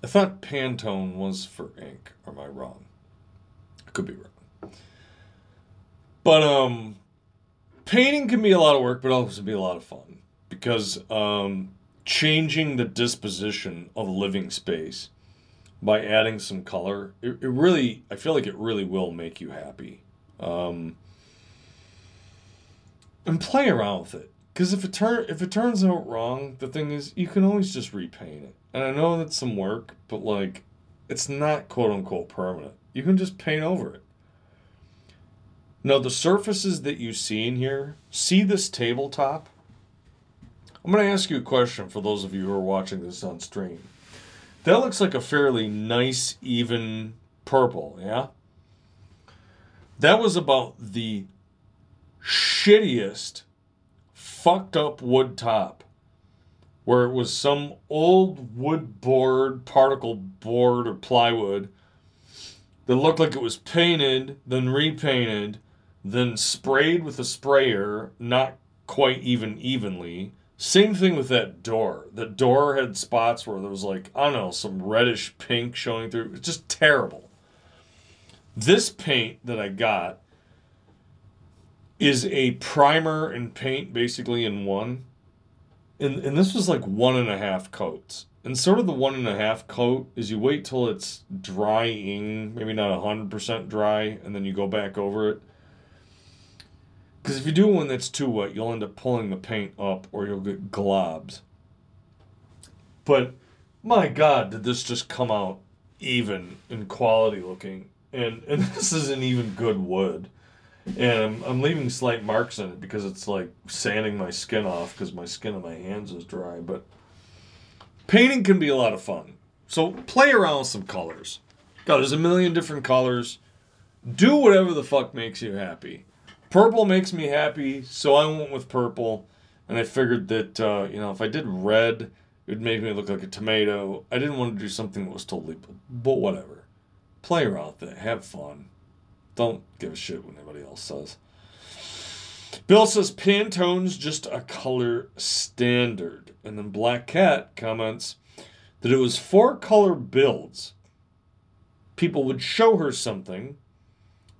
Speaker 1: I thought Pantone was for ink. Or am I wrong? I could be wrong. But um, painting can be a lot of work, but also be a lot of fun because um, changing the disposition of a living space by adding some color, it, it really, I feel like it really will make you happy. Um, and play around with it. Because if it turn if it turns out wrong, the thing is you can always just repaint it. And I know that's some work, but like it's not quote unquote permanent. You can just paint over it. Now the surfaces that you see in here, see this tabletop? I'm gonna ask you a question for those of you who are watching this on stream. That looks like a fairly nice, even purple, yeah? That was about the shittiest, fucked up wood top where it was some old wood board, particle board, or plywood that looked like it was painted, then repainted, then sprayed with a sprayer, not quite even evenly. Same thing with that door. The door had spots where there was like, I don't know, some reddish pink showing through. It's just terrible. This paint that I got is a primer and paint basically in one. And, and this was like one and a half coats. And sort of the one and a half coat is you wait till it's drying, maybe not 100% dry, and then you go back over it. Because if you do one that's too wet, you'll end up pulling the paint up or you'll get globs. But my God, did this just come out even and quality looking and and *laughs* this isn't even good wood. And I'm, I'm leaving slight marks in it because it's like sanding my skin off because my skin on my hands is dry. But painting can be a lot of fun. So play around with some colors. God, there's a million different colors. Do whatever the fuck makes you happy. Purple makes me happy, so I went with purple. And I figured that, uh, you know, if I did red It would make me look like a tomato. I didn't want to do something that was totally, but whatever. Play around with it. Have fun. Don't give a shit what anybody else says. Bill says Pantone's just a color standard. And then Black Cat comments that it was four color builds. People would show her something.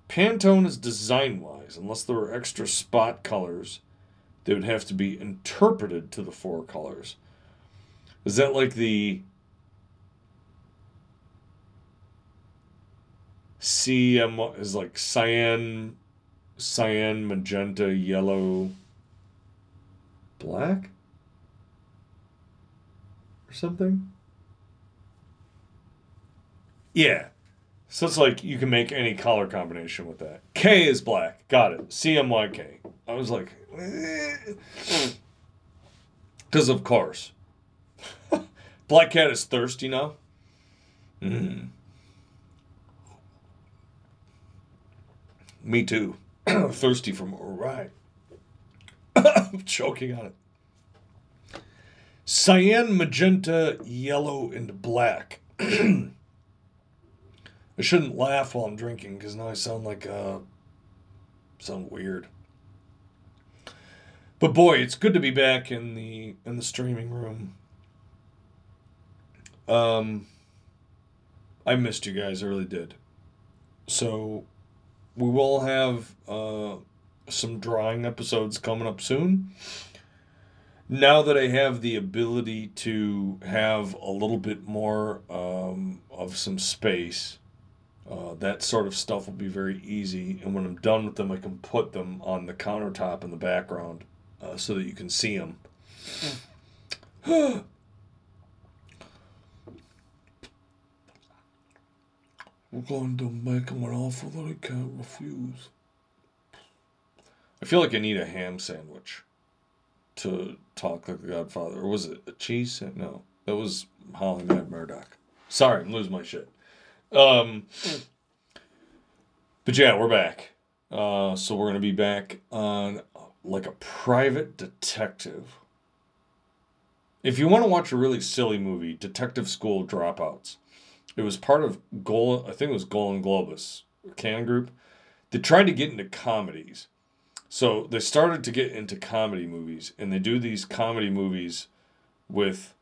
Speaker 1: Pantone is design wise, unless there were extra spot colors, they would have to be interpreted to the four colors. Is that like the CM is like cyan, cyan, magenta, yellow, black, or something? Yeah. So it's like you can make any color combination with that. K is black. Got it. CMYK. I was like, because of course. *laughs* Black Cat is thirsty now. Mm. Me too. *clears throat* thirsty for more. Right. I'm *coughs* choking on it. Cyan, magenta, yellow, and black. *clears throat* I shouldn't laugh while I'm drinking because now I sound like uh sound weird. But boy, it's good to be back in the in the streaming room. Um, I missed you guys. I really did. So, we will have uh, some drawing episodes coming up soon. Now that I have the ability to have a little bit more um, of some space, uh, that sort of stuff will be very easy. And when I'm done with them, I can put them on the countertop in the background uh, so that you can see them. *gasps* *laughs* We're going to make him an offer that he can't refuse. I feel like I need a ham sandwich to talk like the Godfather. Or was it a cheese? No, that was Howlin' Mad Murdock. Sorry, I'm losing my shit. Um, but yeah, we're back. Uh, so we're gonna be back on like a private detective. If you want to watch a really silly movie, Detective School Dropouts. It was part of Golan, I think it was Golan Globus, Cannon Group. They tried to get into comedies. So they started to get into comedy movies, and they do these comedy movies with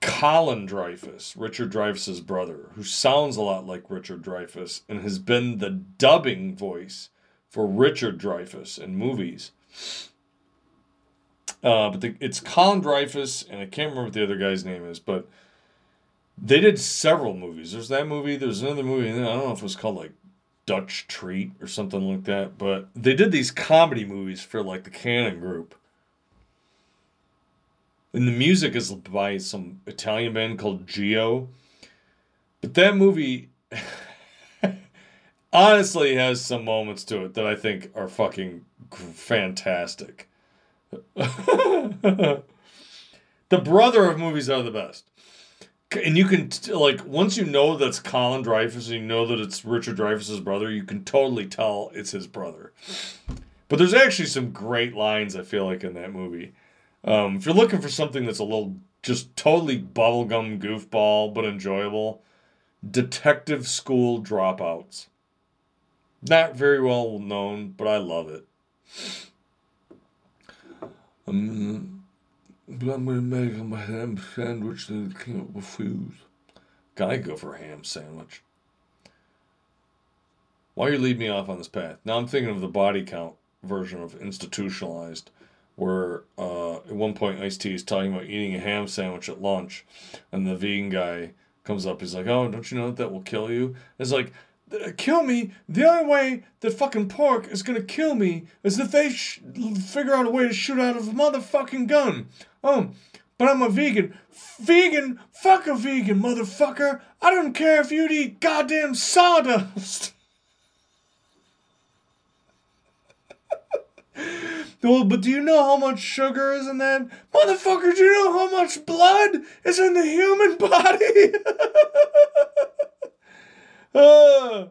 Speaker 1: Colin Dreyfuss, Richard Dreyfuss's brother, who sounds a lot like Richard Dreyfuss and has been the dubbing voice for Richard Dreyfuss in movies. Uh, but the, it's Colin Dreyfuss, and I can't remember what the other guy's name is, but they did several movies. There's that movie. There's another movie. I don't know if it was called like Dutch Treat or something like that. But they did these comedy movies for like the Cannon Group. And the music is by some Italian band called Geo. But that movie *laughs* honestly has some moments to it that I think are fucking fantastic. *laughs* the brother of movies are the best and you can like once you know that's Colin Dreyfuss and you know that it's Richard Dreyfuss's brother, you can totally tell it's his brother. But there's actually some great lines I feel like in that movie. Um, if you're looking for something that's a little just totally bubblegum goofball but enjoyable, Detective School Dropouts. Not very well known, but I love it. Um, but I'm gonna make him a ham sandwich that he can't refuse. Gotta go for a ham sandwich. Why you lead me off on this path? Now I'm thinking of the body count version of institutionalized, where uh, at one point Ice T is talking about eating a ham sandwich at lunch, and the vegan guy comes up. He's like, "Oh, don't you know that that will kill you?" It's like, kill me. The only way that fucking pork is gonna kill me is if they sh- figure out a way to shoot out of a motherfucking gun. Oh, but I'm a vegan. Vegan? Fuck a vegan, motherfucker. I don't care if you'd eat goddamn sawdust. *laughs* well, but do you know how much sugar is in that? Motherfucker, do you know how much blood is in the human *laughs* body? *laughs* uh,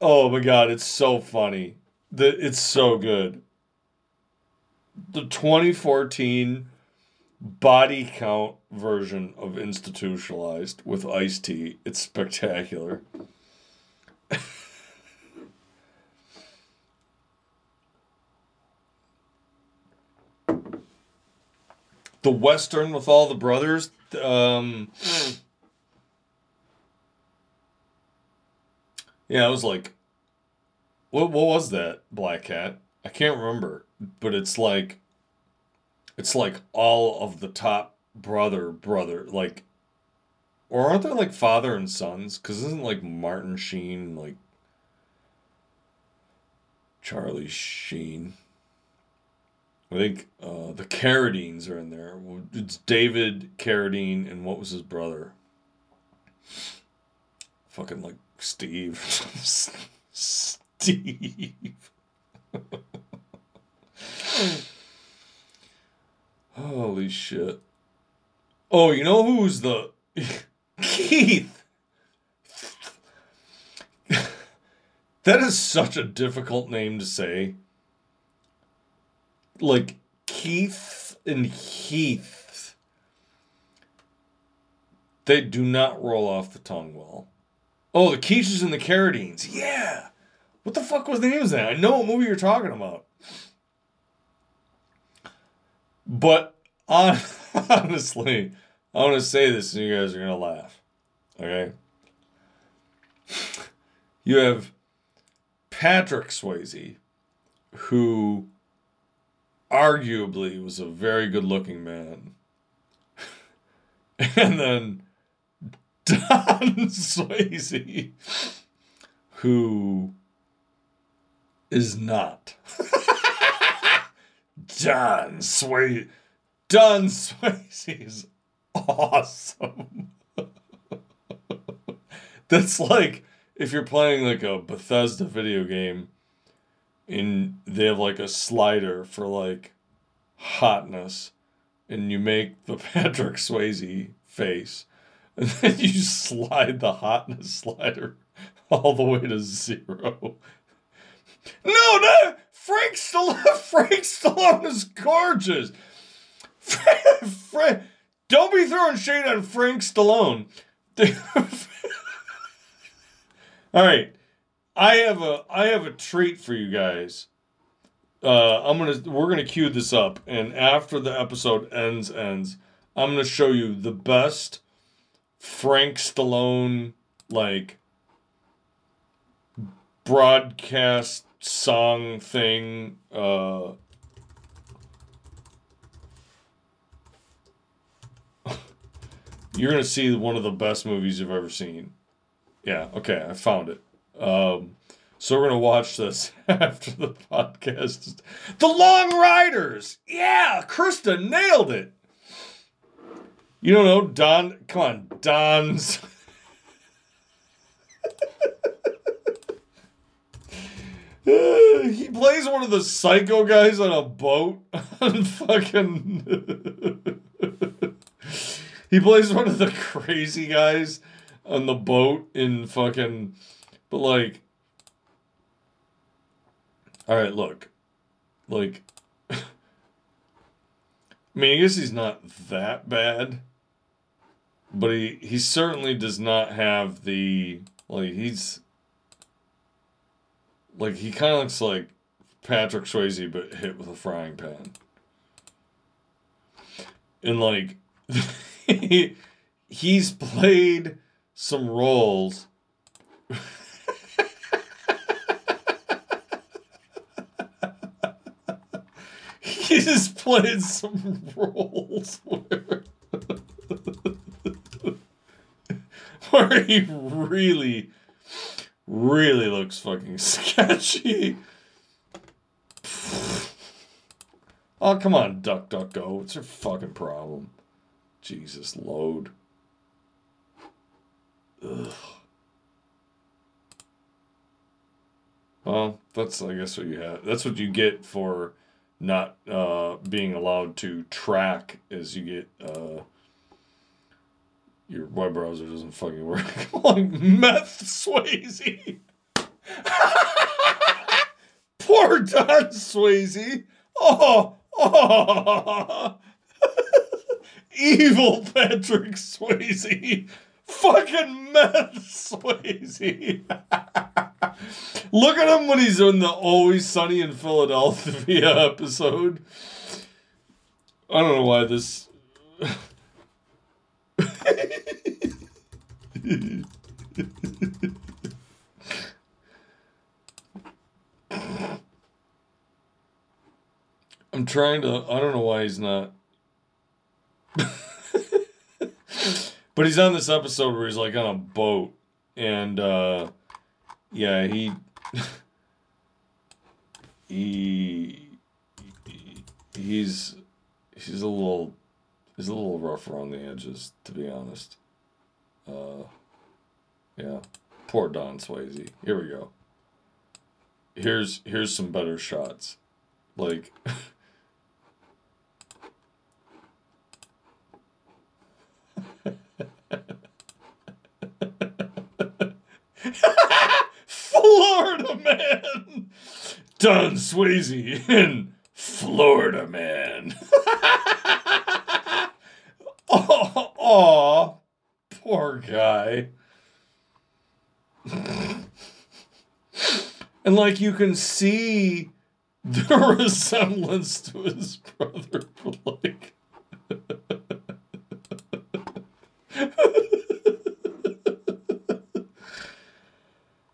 Speaker 1: oh my god, it's so funny. The, it's so good. The 2014 body count version of institutionalized with Ice T. It's spectacular. *laughs* the western with all the brothers. Um, yeah, I was like, what what was that Black Cat? I can't remember, but it's like, it's like all of the top brother brother like, or aren't they like father and sons? Because isn't like Martin Sheen like Charlie Sheen? I think uh, the Carradines are in there. It's David Carradine and what was his brother? Fucking like Steve. *laughs* Steve. Holy shit. Oh, you know who's the *laughs* Keith? that is such a difficult name to say like Keith and Heath, they do not roll off the tongue well. Oh, the Keiths and the Carradines. Yeah. What the fuck was the name of that? I know what movie you're talking about. But on, *laughs* honestly, I want to say this and you guys are going to laugh. Okay? You have Patrick Swayze, who arguably was a very good looking man. *laughs* and then Don *laughs* Swayze, who is not. *laughs* Don Swayze. Don Swayze is awesome. *laughs* That's like if you're playing like a Bethesda video game and they have like a slider for like hotness and you make the Patrick Swayze face *laughs* and then you slide the hotness slider all the way to zero. No, no, Frank Stallone. *laughs* Frank Stallone is gorgeous. Frank, Frank, don't be throwing shade on Frank Stallone. *laughs* all right, I have a I have a treat for you guys. Uh, I'm gonna we're gonna cue this up, and after the episode ends ends, I'm gonna show you the best Frank Stallone like broadcast song thing. Uh, *laughs* you're gonna see one of the best movies you've ever seen. Yeah, okay, I found it. Um, so we're gonna watch this *laughs* after the podcast. The Long Riders. Yeah, Krista nailed it. You don't know Don? Come on, Don's. he plays one of the psycho guys on a boat *laughs* on fucking. he plays one of the crazy guys on the boat in fucking but like, all right, look, like, I mean, I guess he's not that bad, but he he certainly does not have the like he's like he kind of looks like Patrick Swayze but hit with a frying pan. And like he, *laughs* he's played some roles *laughs* he just played some roles where, where he really, really looks fucking sketchy. Oh, come on, Duck Duck Go. What's your fucking problem? Jesus, load. Ugh. Well, that's I guess what you have. That's what you get for not uh, being allowed to track as you get uh, your web browser doesn't fucking work. *laughs* like meth Swayze. *laughs* Poor Don Swayze. Oh, oh. *laughs* evil Patrick Swayze. Fucking meth Swayze. Look at him when he's in the Always Sunny in Philadelphia *laughs* episode. I don't know why this. *laughs* I'm trying to. I don't know why he's not. *laughs* but he's on this episode where he's like on a boat, and uh, yeah, he *laughs* he he's he's a little he's a little rough around the edges, to be honest. Uh, yeah, poor Don Swayze. Here we go. Here's here's some better shots, like. *laughs* Florida man. Don Swayze in Florida man. *laughs* oh, oh, poor guy. and like you can see the *laughs* resemblance to his brother, like.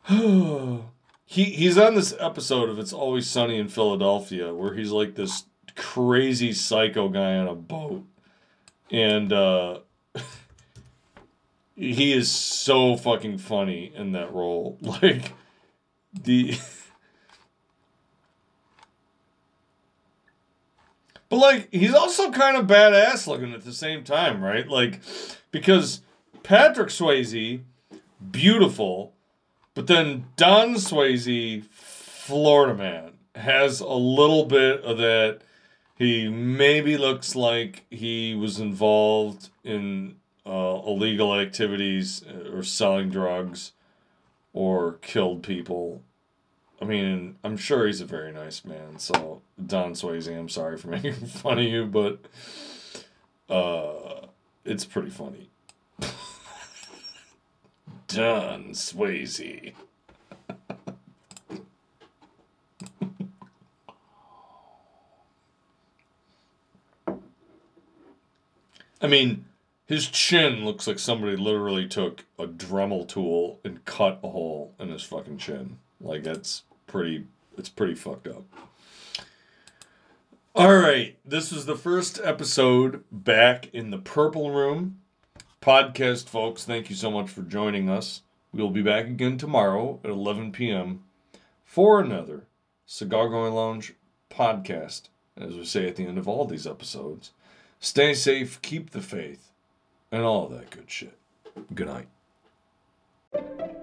Speaker 1: *sighs* *sighs* he he's on this episode of It's Always Sunny in Philadelphia where he's like this crazy psycho guy on a boat. And uh *laughs* he is so fucking funny in that role. *laughs* Like the *laughs* But like he's also kind of badass looking at the same time, right? Like because Patrick Swayze beautiful but then Don Swayze, Florida man, has a little bit of that. He maybe looks like he was involved in uh, illegal activities uh, or selling drugs or killed people. I mean, I'm sure he's a very nice man. So, Don Swayze, I'm sorry for *laughs* making fun of you, but uh, it's pretty funny. Don Swayze. I mean, his chin looks like somebody literally took a Dremel tool and cut a hole in his fucking chin. Like that's pretty it's pretty fucked up. All right, this is the first episode back in the Purple Room podcast, folks. Thank you so much for joining us. We'll be back again tomorrow at 11 p.m. for another Cigar Going Lounge podcast. As we say at the end of all these episodes, stay safe, keep the faith, and all that good shit. Good night.